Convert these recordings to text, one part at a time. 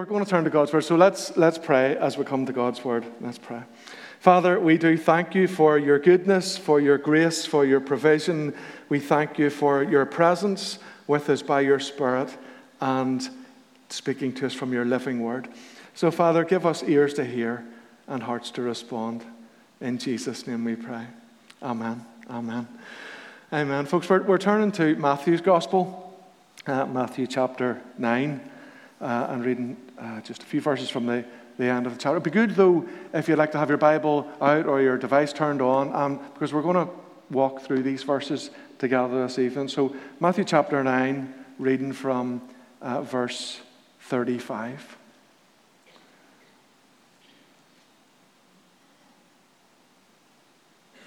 we're going to turn to God's Word. So let's, let's pray as we come to God's Word. Let's pray. Father, we do thank you for your goodness, for your grace, for your provision. We thank you for your presence with us by your Spirit and speaking to us from your living Word. So, Father, give us ears to hear and hearts to respond. In Jesus' name we pray. Amen. Amen. Amen. Folks, we're, we're turning to Matthew's Gospel, uh, Matthew chapter 9, uh, and reading uh, just a few verses from the, the end of the chapter. It'd be good, though, if you'd like to have your Bible out or your device turned on, um, because we're going to walk through these verses together this evening. So, Matthew chapter 9, reading from uh, verse 35.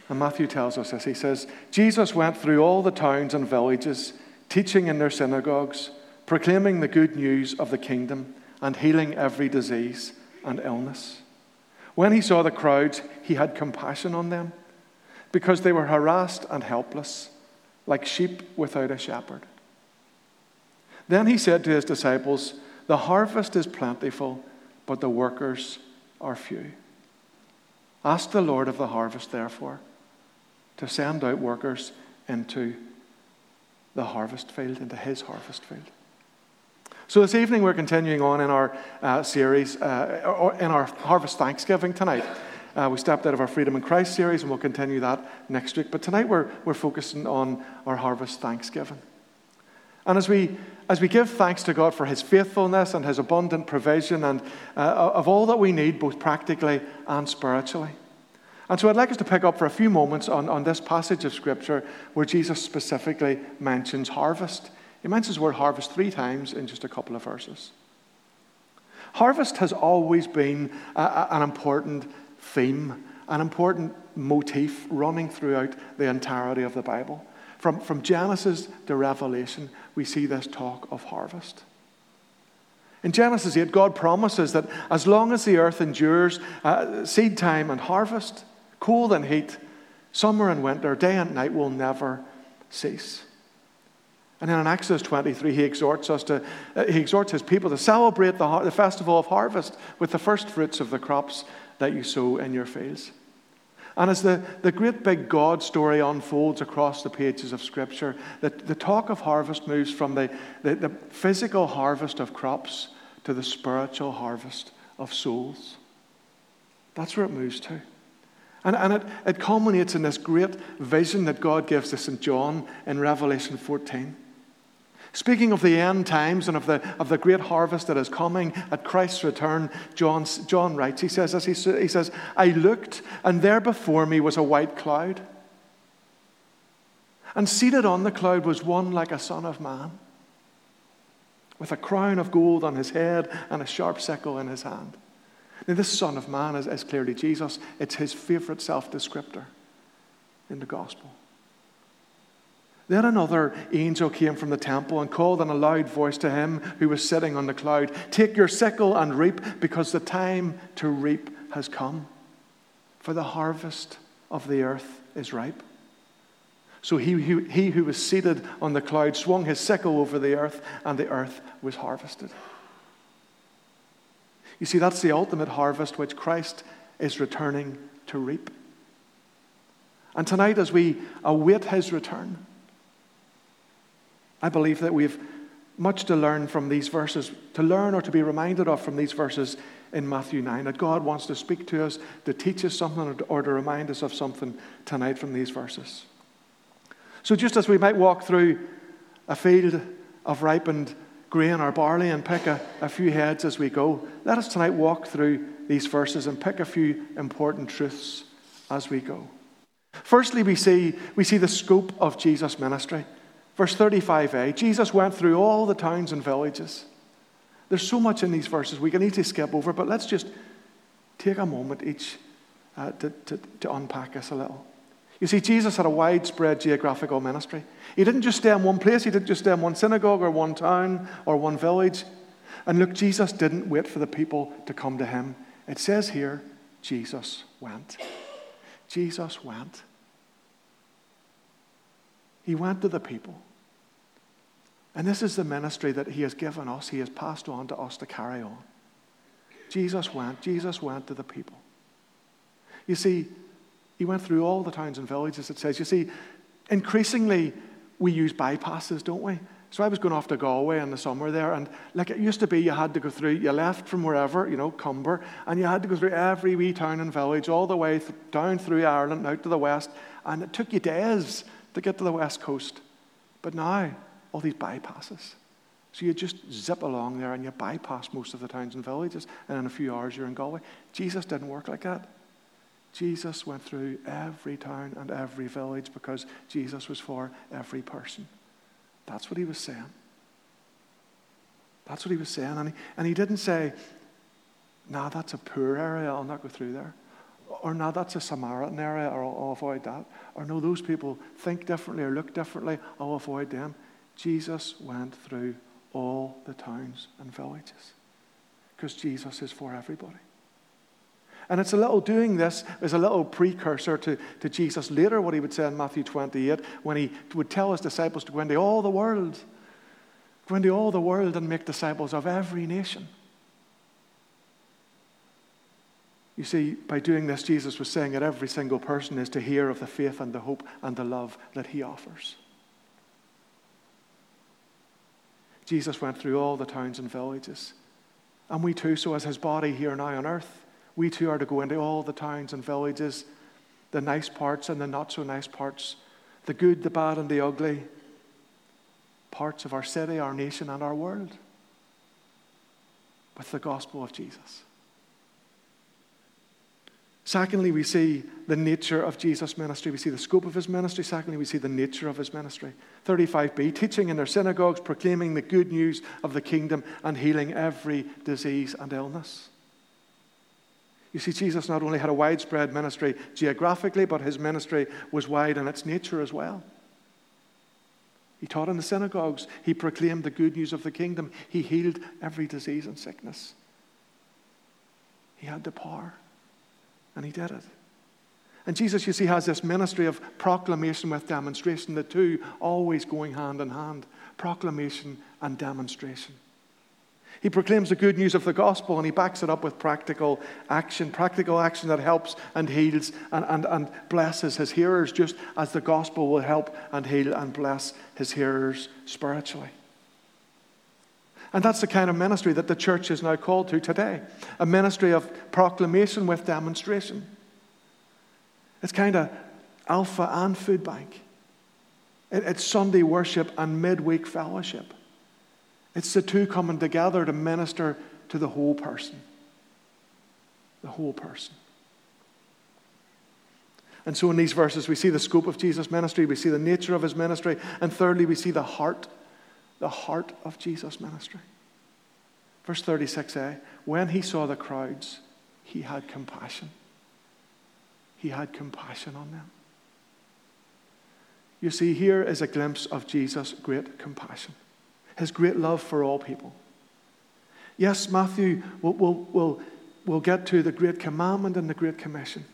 And Matthew tells us this. He says, Jesus went through all the towns and villages, teaching in their synagogues, proclaiming the good news of the kingdom, and healing every disease and illness. When he saw the crowds, he had compassion on them, because they were harassed and helpless, like sheep without a shepherd. Then he said to his disciples, The harvest is plentiful, but the workers are few. Ask the Lord of the harvest, therefore to send out workers into the harvest field, into his harvest field. So, this evening we're continuing on in our uh, series, uh, in our Harvest Thanksgiving tonight. Uh, we stepped out of our Freedom in Christ series and we'll continue that next week. But tonight we're, we're focusing on our Harvest Thanksgiving. And as we, as we give thanks to God for his faithfulness and his abundant provision and uh, of all that we need, both practically and spiritually, and so I'd like us to pick up for a few moments on, on this passage of Scripture where Jesus specifically mentions harvest. He mentions the word harvest three times in just a couple of verses. Harvest has always been a, a, an important theme, an important motif running throughout the entirety of the Bible. From, from Genesis to Revelation, we see this talk of harvest. In Genesis 8, God promises that as long as the earth endures uh, seed time and harvest, Cold and heat, summer and winter, day and night will never cease. And then in Exodus 23, he exhorts us to, uh, he exhorts his people to celebrate the, the festival of harvest with the first fruits of the crops that you sow in your fields. And as the, the great big God story unfolds across the pages of Scripture, the, the talk of harvest moves from the, the, the physical harvest of crops to the spiritual harvest of souls. That's where it moves to. And, and it, it culminates in this great vision that God gives to St. John in Revelation 14. Speaking of the end times and of the, of the great harvest that is coming at Christ's return, John, John writes, he says, as he, he says, I looked, and there before me was a white cloud. And seated on the cloud was one like a son of man, with a crown of gold on his head and a sharp sickle in his hand. Now, this Son of Man is, is clearly Jesus. It's his favorite self descriptor in the gospel. Then another angel came from the temple and called in a loud voice to him who was sitting on the cloud Take your sickle and reap, because the time to reap has come, for the harvest of the earth is ripe. So he, he, he who was seated on the cloud swung his sickle over the earth, and the earth was harvested. You see, that's the ultimate harvest which Christ is returning to reap. And tonight, as we await his return, I believe that we've much to learn from these verses, to learn or to be reminded of from these verses in Matthew 9. That God wants to speak to us, to teach us something, or to remind us of something tonight from these verses. So, just as we might walk through a field of ripened grain or barley and pick a, a few heads as we go. Let us tonight walk through these verses and pick a few important truths as we go. Firstly, we see, we see the scope of Jesus' ministry. Verse 35a Jesus went through all the towns and villages. There's so much in these verses we can easily skip over, but let's just take a moment each uh, to, to, to unpack us a little. You see, Jesus had a widespread geographical ministry. He didn't just stay in one place, he didn't just stay in one synagogue or one town or one village. And look, Jesus didn't wait for the people to come to him. It says here, Jesus went. Jesus went. He went to the people. And this is the ministry that he has given us, he has passed on to us to carry on. Jesus went. Jesus went to the people. You see, he went through all the towns and villages, it says. You see, increasingly we use bypasses, don't we? So I was going off to Galway in the summer there, and like it used to be, you had to go through, you left from wherever, you know, Comber, and you had to go through every wee town and village, all the way th- down through Ireland, out to the west, and it took you days to get to the west coast. But now, all these bypasses. So you just zip along there and you bypass most of the towns and villages, and in a few hours you're in Galway. Jesus didn't work like that. Jesus went through every town and every village because Jesus was for every person. That's what he was saying. That's what he was saying. And he, and he didn't say, nah, that's a poor area, I'll not go through there. Or nah, that's a Samaritan area, or I'll, I'll avoid that. Or no, those people think differently or look differently, I'll avoid them. Jesus went through all the towns and villages because Jesus is for everybody. And it's a little doing this is a little precursor to, to Jesus later, what he would say in Matthew 28, when he would tell his disciples to go into all the world, go into all the world and make disciples of every nation. You see, by doing this, Jesus was saying that every single person is to hear of the faith and the hope and the love that he offers. Jesus went through all the towns and villages. And we too, so as his body here now on earth, we too are to go into all the towns and villages, the nice parts and the not so nice parts, the good, the bad, and the ugly parts of our city, our nation, and our world with the gospel of Jesus. Secondly, we see the nature of Jesus' ministry. We see the scope of his ministry. Secondly, we see the nature of his ministry. 35b, teaching in their synagogues, proclaiming the good news of the kingdom, and healing every disease and illness. You see, Jesus not only had a widespread ministry geographically, but his ministry was wide in its nature as well. He taught in the synagogues, he proclaimed the good news of the kingdom, he healed every disease and sickness. He had the power, and he did it. And Jesus, you see, has this ministry of proclamation with demonstration, the two always going hand in hand proclamation and demonstration. He proclaims the good news of the gospel and he backs it up with practical action, practical action that helps and heals and, and, and blesses his hearers, just as the gospel will help and heal and bless his hearers spiritually. And that's the kind of ministry that the church is now called to today a ministry of proclamation with demonstration. It's kind of alpha and food bank, it's Sunday worship and midweek fellowship. It's the two coming together to minister to the whole person. The whole person. And so in these verses, we see the scope of Jesus' ministry, we see the nature of his ministry, and thirdly, we see the heart, the heart of Jesus' ministry. Verse 36a when he saw the crowds, he had compassion. He had compassion on them. You see, here is a glimpse of Jesus' great compassion his great love for all people. Yes, Matthew will, will, will, will get to the Great Commandment and the Great Commission.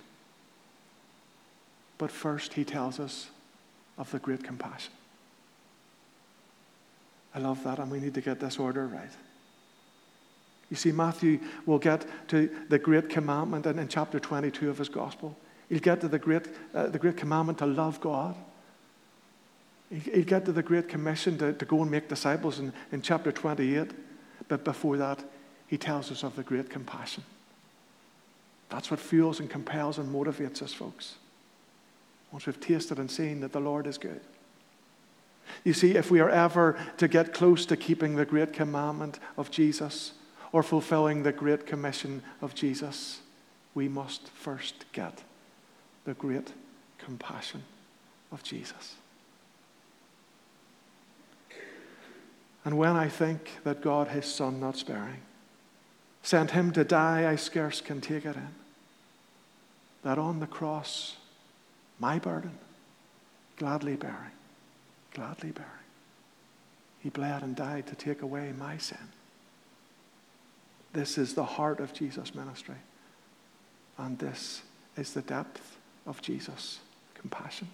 But first, he tells us of the great compassion. I love that, and we need to get this order right. You see, Matthew will get to the great commandment in, in chapter 22 of his gospel. He'll get to the great, uh, the great commandment to love God. He'll get to the Great Commission to, to go and make disciples in, in chapter 28. But before that, he tells us of the great compassion. That's what fuels and compels and motivates us, folks. Once we've tasted and seen that the Lord is good. You see, if we are ever to get close to keeping the great commandment of Jesus or fulfilling the great commission of Jesus, we must first get the great compassion of Jesus. And when I think that God, his Son, not sparing, sent him to die, I scarce can take it in. That on the cross, my burden, gladly bearing, gladly bearing, he bled and died to take away my sin. This is the heart of Jesus' ministry. And this is the depth of Jesus' compassion.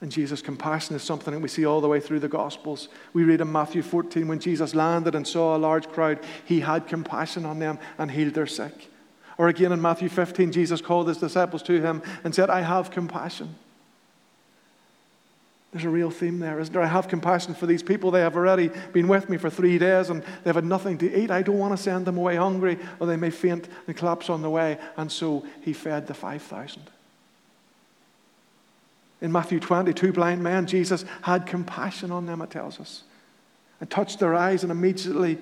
And Jesus' compassion is something that we see all the way through the Gospels. We read in Matthew 14 when Jesus landed and saw a large crowd, he had compassion on them and healed their sick. Or again in Matthew 15, Jesus called his disciples to him and said, I have compassion. There's a real theme there, isn't there? I have compassion for these people. They have already been with me for three days and they've had nothing to eat. I don't want to send them away hungry or they may faint and collapse on the way. And so he fed the 5,000. In Matthew 20, two blind men, Jesus had compassion on them, it tells us, and touched their eyes and immediately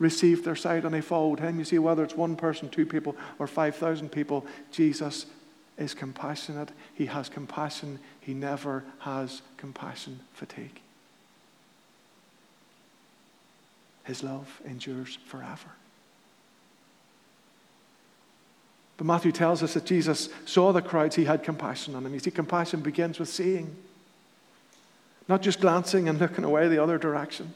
received their sight and they followed him. You see, whether it's one person, two people, or 5,000 people, Jesus is compassionate. He has compassion. He never has compassion fatigue. His love endures forever. But Matthew tells us that Jesus saw the crowds, he had compassion on them. You see, compassion begins with seeing, not just glancing and looking away the other direction,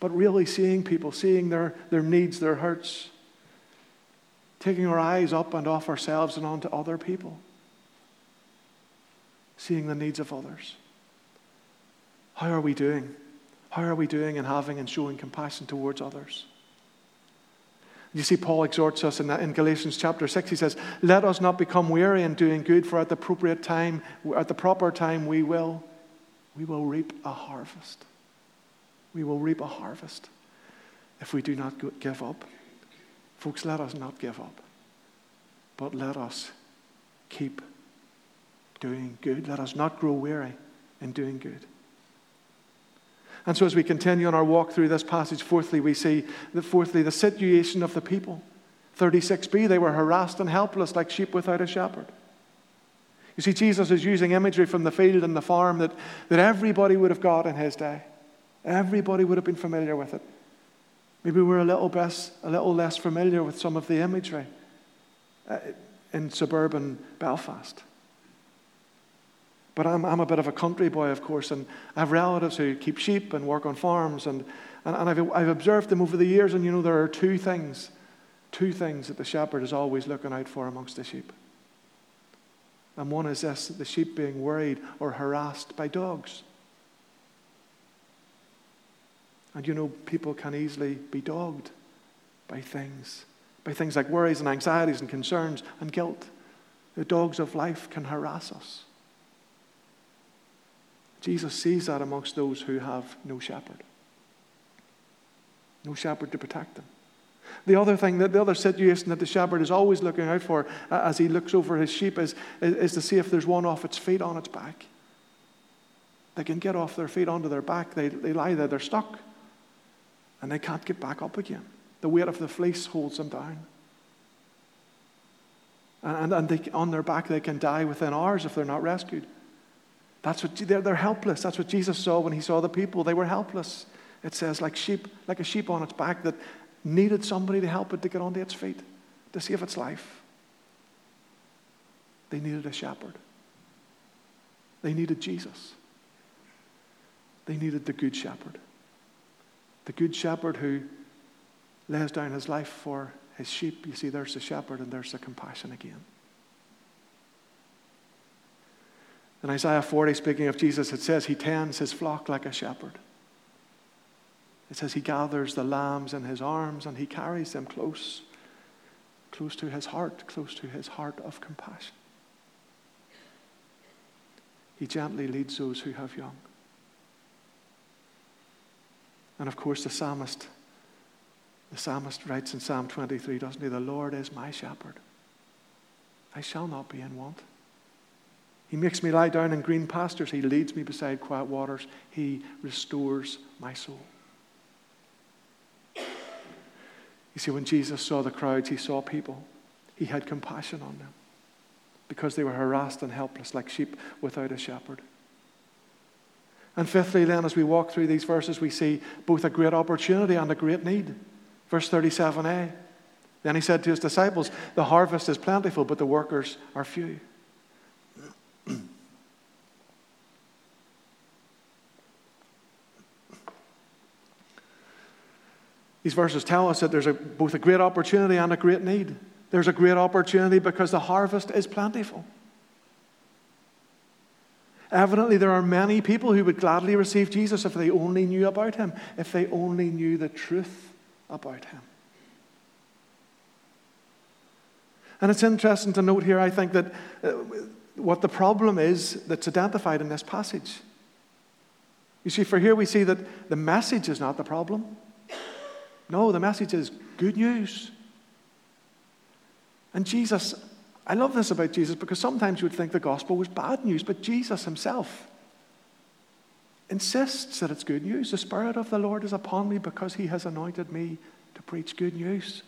but really seeing people, seeing their, their needs, their hurts, taking our eyes up and off ourselves and onto other people, seeing the needs of others. How are we doing? How are we doing in having and showing compassion towards others? You see, Paul exhorts us in, in Galatians chapter 6. He says, Let us not become weary in doing good, for at the appropriate time, at the proper time, we will, we will reap a harvest. We will reap a harvest if we do not give up. Folks, let us not give up, but let us keep doing good. Let us not grow weary in doing good. And so, as we continue on our walk through this passage, fourthly, we see that, fourthly, the situation of the people. 36b, they were harassed and helpless like sheep without a shepherd. You see, Jesus is using imagery from the field and the farm that, that everybody would have got in his day. Everybody would have been familiar with it. Maybe we're a little, less, a little less familiar with some of the imagery uh, in suburban Belfast. But I'm, I'm a bit of a country boy, of course, and I have relatives who keep sheep and work on farms, and, and, and I've, I've observed them over the years, and you know, there are two things, two things that the shepherd is always looking out for amongst the sheep. And one is this the sheep being worried or harassed by dogs. And you know, people can easily be dogged by things, by things like worries and anxieties and concerns and guilt. The dogs of life can harass us. Jesus sees that amongst those who have no shepherd. No shepherd to protect them. The other thing, that the other situation that the shepherd is always looking out for uh, as he looks over his sheep is, is, to see if there's one off its feet on its back. They can get off their feet onto their back, they, they lie there, they're stuck, and they can't get back up again. The weight of the fleece holds them down. And, and they, on their back, they can die within hours if they're not rescued. That's what they're, they're helpless. That's what Jesus saw when he saw the people. They were helpless. It says, like sheep, like a sheep on its back that needed somebody to help it to get onto its feet, to save its life. They needed a shepherd. They needed Jesus. They needed the good shepherd. The good shepherd who lays down his life for his sheep. You see, there's the shepherd and there's the compassion again. In Isaiah 40, speaking of Jesus, it says, He tends his flock like a shepherd. It says, He gathers the lambs in His arms and He carries them close, close to His heart, close to His heart of compassion. He gently leads those who have young. And of course, the psalmist, the psalmist writes in Psalm 23, doesn't he? The Lord is my shepherd. I shall not be in want. He makes me lie down in green pastures. He leads me beside quiet waters. He restores my soul. You see, when Jesus saw the crowds, he saw people. He had compassion on them because they were harassed and helpless like sheep without a shepherd. And fifthly, then, as we walk through these verses, we see both a great opportunity and a great need. Verse 37a. Then he said to his disciples, The harvest is plentiful, but the workers are few. These verses tell us that there's a, both a great opportunity and a great need. There's a great opportunity because the harvest is plentiful. Evidently, there are many people who would gladly receive Jesus if they only knew about him, if they only knew the truth about him. And it's interesting to note here, I think, that uh, what the problem is that's identified in this passage. You see, for here we see that the message is not the problem. No, the message is good news. And Jesus, I love this about Jesus because sometimes you would think the gospel was bad news, but Jesus himself insists that it's good news. The Spirit of the Lord is upon me because he has anointed me to preach good news.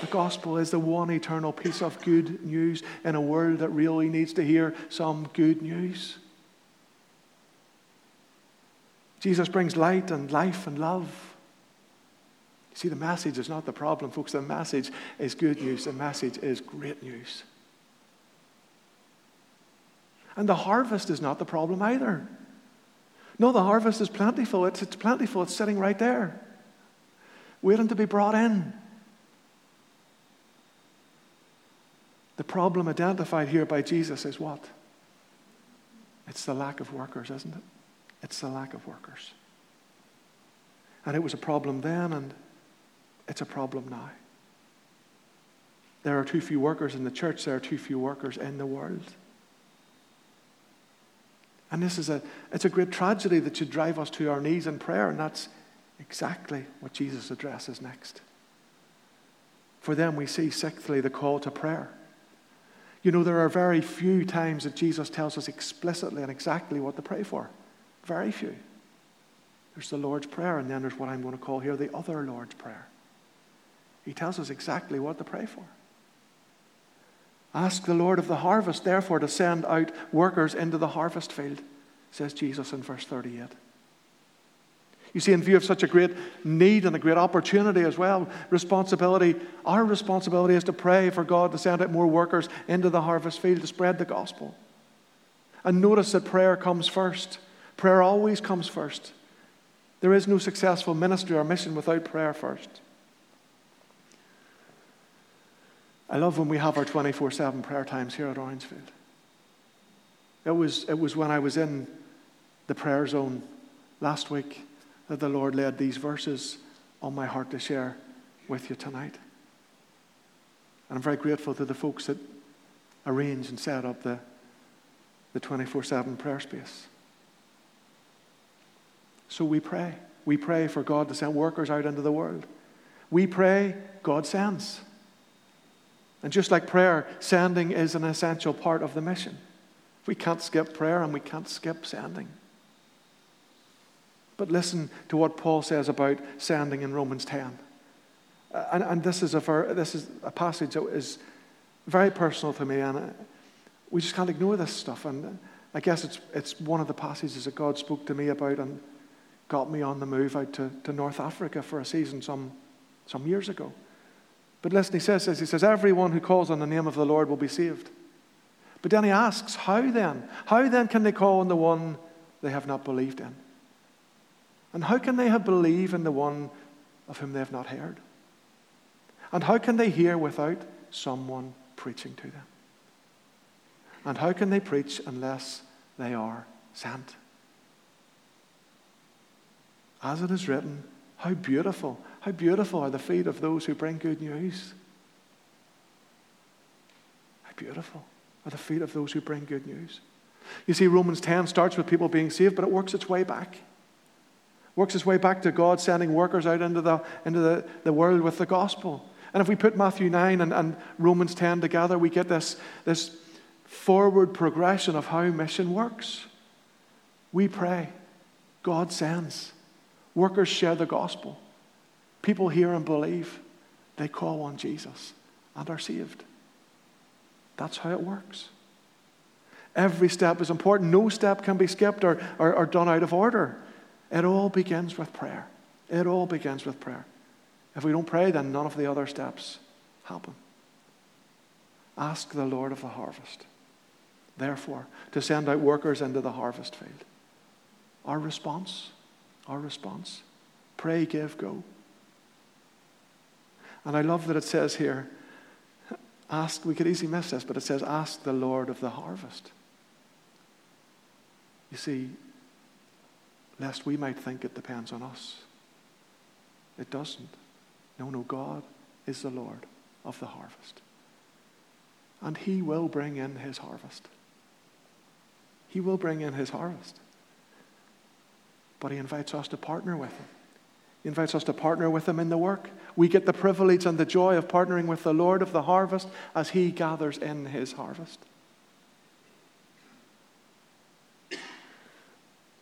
The gospel is the one eternal piece of good news in a world that really needs to hear some good news. Jesus brings light and life and love. See, the message is not the problem, folks. The message is good news. The message is great news. And the harvest is not the problem either. No, the harvest is plentiful. It's, it's plentiful. It's sitting right there, waiting to be brought in. The problem identified here by Jesus is what? It's the lack of workers, isn't it? It's the lack of workers. And it was a problem then, and it's a problem now. There are too few workers in the church, there are too few workers in the world. And this is a, it's a great tragedy that should drive us to our knees in prayer, and that's exactly what Jesus addresses next. For them, we see, sixthly, the call to prayer. You know, there are very few times that Jesus tells us explicitly and exactly what to pray for. Very few. There's the Lord's Prayer, and then there's what I'm going to call here the other Lord's Prayer. He tells us exactly what to pray for. Ask the Lord of the harvest, therefore, to send out workers into the harvest field, says Jesus in verse 38. You see, in view of such a great need and a great opportunity as well, responsibility, our responsibility is to pray for God to send out more workers into the harvest field to spread the gospel. And notice that prayer comes first. Prayer always comes first. There is no successful ministry or mission without prayer first. I love when we have our 24 7 prayer times here at Orangefield. It was, it was when I was in the prayer zone last week that the Lord laid these verses on my heart to share with you tonight. And I'm very grateful to the folks that arranged and set up the, the 24 7 prayer space. So we pray. We pray for God to send workers out into the world. We pray, God sends. And just like prayer, sending is an essential part of the mission. We can't skip prayer and we can't skip sending. But listen to what Paul says about sending in Romans 10. Uh, and, and this, is a, this is a passage that is very personal to me, and uh, we just can't ignore this stuff. And I guess it's, it's one of the passages that God spoke to me about and got me on the move out to, to North Africa for a season some, some years ago. But listen, he says this He says, Everyone who calls on the name of the Lord will be saved. But then he asks, How then? How then can they call on the one they have not believed in? And how can they have believed in the one of whom they have not heard? And how can they hear without someone preaching to them? And how can they preach unless they are sent? As it is written, how beautiful, how beautiful are the feet of those who bring good news. How beautiful are the feet of those who bring good news. You see, Romans 10 starts with people being saved, but it works its way back works its way back to God sending workers out into the, into the, the world with the gospel. And if we put Matthew 9 and, and Romans 10 together, we get this, this forward progression of how mission works. We pray, God sends, workers share the gospel, people hear and believe, they call on Jesus and are saved. That's how it works. Every step is important. No step can be skipped or, or, or done out of order. It all begins with prayer. It all begins with prayer. If we don't pray, then none of the other steps happen. Ask the Lord of the harvest, therefore, to send out workers into the harvest field. Our response, our response, pray, give, go. And I love that it says here, ask, we could easily miss this, but it says, ask the Lord of the harvest. You see, lest we might think it depends on us. It doesn't. No, no, God is the Lord of the harvest. And He will bring in His harvest. He will bring in His harvest. But He invites us to partner with Him. He invites us to partner with Him in the work. We get the privilege and the joy of partnering with the Lord of the harvest as He gathers in His harvest.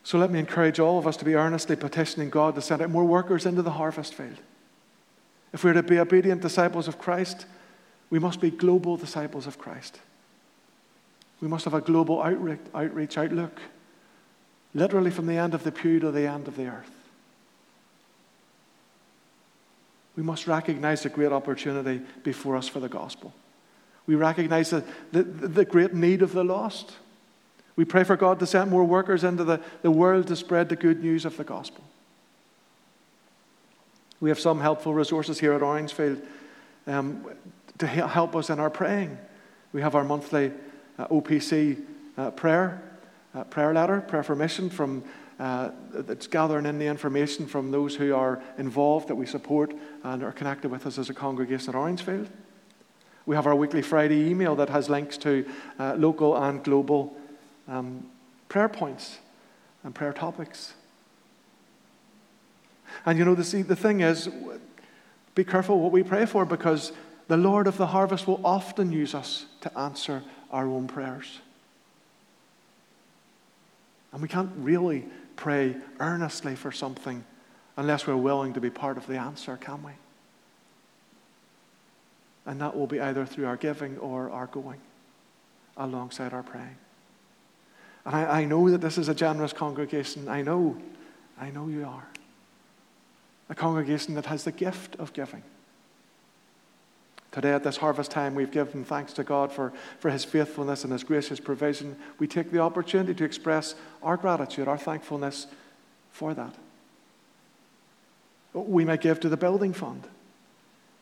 So let me encourage all of us to be earnestly petitioning God to send out more workers into the harvest field. If we're to be obedient disciples of Christ, we must be global disciples of Christ. We must have a global outreach, outreach outlook, literally from the end of the pew to the end of the earth. We must recognize the great opportunity before us for the gospel. We recognize the, the, the great need of the lost. We pray for God to send more workers into the, the world to spread the good news of the gospel. We have some helpful resources here at Orangefield um, to help us in our praying. We have our monthly uh, OPC uh, prayer, uh, prayer letter, prayer for mission from uh, that's gathering in the information from those who are involved that we support and are connected with us as a congregation at Orangefield. We have our weekly Friday email that has links to uh, local and global um, prayer points and prayer topics. And you know, the, the thing is, be careful what we pray for because the Lord of the harvest will often use us to answer our own prayers. And we can't really pray earnestly for something unless we're willing to be part of the answer, can we? And that will be either through our giving or our going alongside our praying. And I, I know that this is a generous congregation. I know. I know you are. A congregation that has the gift of giving. Today, at this harvest time, we've given thanks to God for, for His faithfulness and His gracious provision. We take the opportunity to express our gratitude, our thankfulness for that. We may give to the building fund.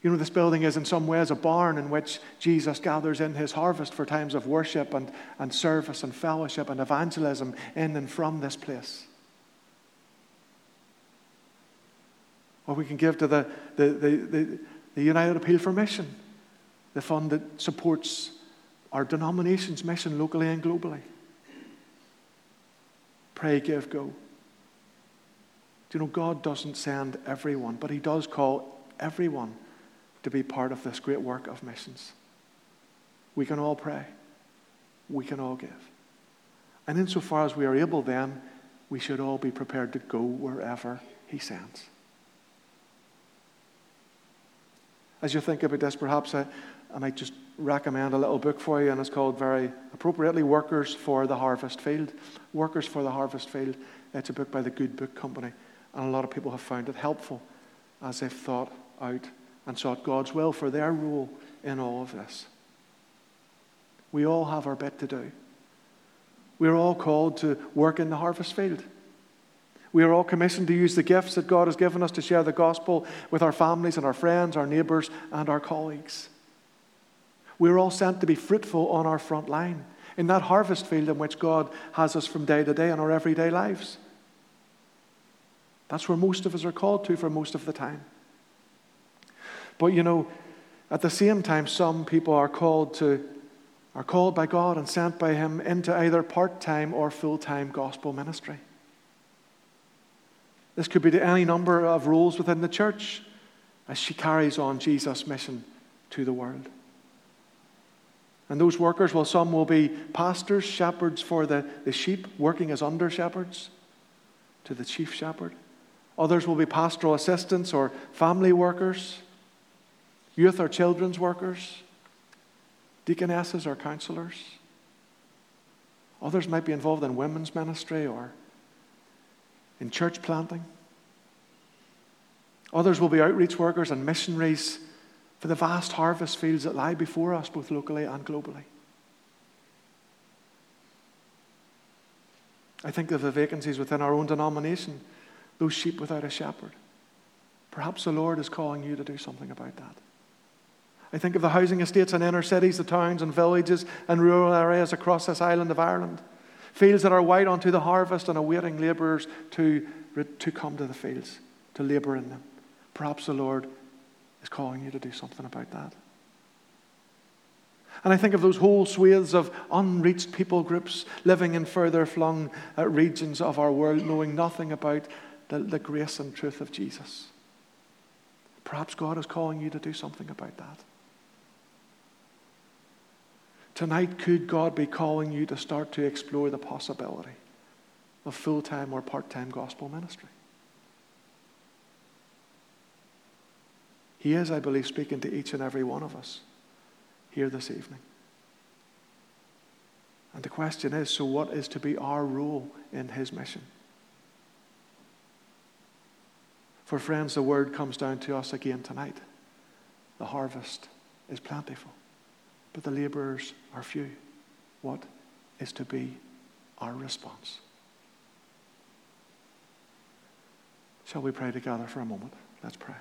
You know, this building is in some ways a barn in which Jesus gathers in his harvest for times of worship and, and service and fellowship and evangelism in and from this place. Or we can give to the, the, the, the, the United Appeal for Mission, the fund that supports our denomination's mission locally and globally. Pray, give, go. Do you know, God doesn't send everyone, but He does call everyone to be part of this great work of missions. We can all pray. We can all give. And insofar as we are able, then, we should all be prepared to go wherever He sends. As you think about this, perhaps I, I might just recommend a little book for you, and it's called very appropriately Workers for the Harvest Field. Workers for the Harvest Field. It's a book by the Good Book Company, and a lot of people have found it helpful as they've thought out and sought God's will for their role in all of this. We all have our bit to do. We are all called to work in the harvest field. We are all commissioned to use the gifts that God has given us to share the gospel with our families and our friends, our neighbours, and our colleagues. We are all sent to be fruitful on our front line in that harvest field in which God has us from day to day in our everyday lives. That's where most of us are called to for most of the time. But you know, at the same time, some people are called to are called by God and sent by Him into either part-time or full-time gospel ministry. This could be to any number of roles within the church as she carries on Jesus' mission to the world. And those workers, well, some will be pastors, shepherds for the, the sheep, working as under shepherds to the chief shepherd. Others will be pastoral assistants or family workers youth or children's workers, deaconesses or counselors. Others might be involved in women's ministry or in church planting. Others will be outreach workers and missionaries for the vast harvest fields that lie before us, both locally and globally. I think of the vacancies within our own denomination, those sheep without a shepherd. Perhaps the Lord is calling you to do something about that. I think of the housing estates in inner cities, the towns and villages and rural areas across this island of Ireland. Fields that are white unto the harvest and awaiting laborers to, to come to the fields, to labor in them. Perhaps the Lord is calling you to do something about that. And I think of those whole swathes of unreached people groups living in further flung uh, regions of our world, knowing nothing about the, the grace and truth of Jesus. Perhaps God is calling you to do something about that. Tonight, could God be calling you to start to explore the possibility of full time or part time gospel ministry? He is, I believe, speaking to each and every one of us here this evening. And the question is so, what is to be our role in his mission? For friends, the word comes down to us again tonight. The harvest is plentiful, but the laborers are few. What is to be our response? Shall we pray together for a moment? Let's pray.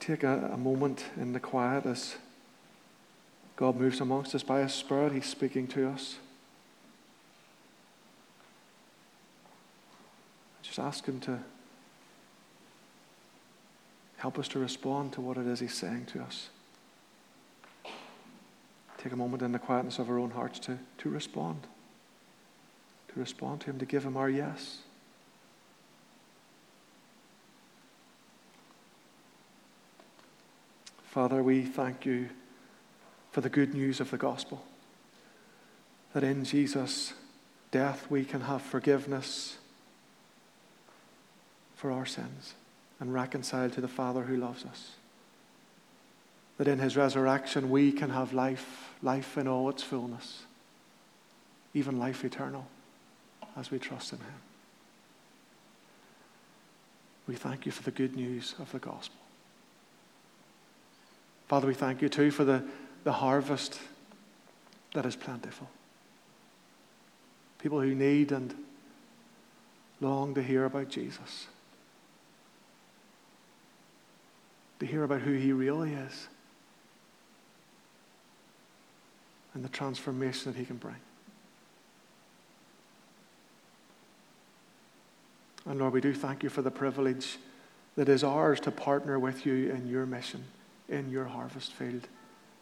take a, a moment in the quiet as God moves amongst us by His Spirit. He's speaking to us. Just ask Him to help us to respond to what it is He's saying to us. Take a moment in the quietness of our own hearts to, to respond. To respond to Him, to give Him our yes. Father, we thank you for the good news of the gospel. That in Jesus' death we can have forgiveness for our sins and reconciled to the Father who loves us. That in his resurrection we can have life, life in all its fullness, even life eternal, as we trust in him. We thank you for the good news of the gospel. Father, we thank you too for the, the harvest that is plentiful. People who need and long to hear about Jesus, to hear about who he really is and the transformation that he can bring. And Lord, we do thank you for the privilege that is ours to partner with you in your mission in your harvest field,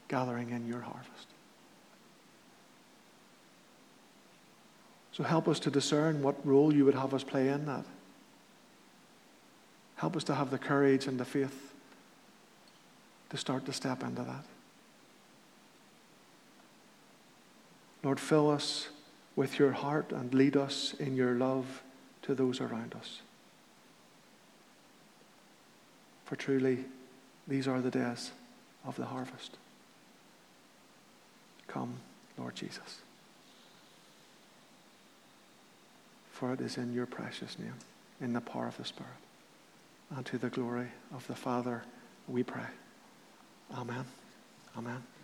gathering in your harvest. So help us to discern what role you would have us play in that. Help us to have the courage and the faith to start to step into that. Lord, fill us with your heart and lead us in your love to those around us. For truly, these are the days of the harvest. Come, Lord Jesus. For it is in your precious name, in the power of the Spirit, and to the glory of the Father, we pray. Amen. Amen.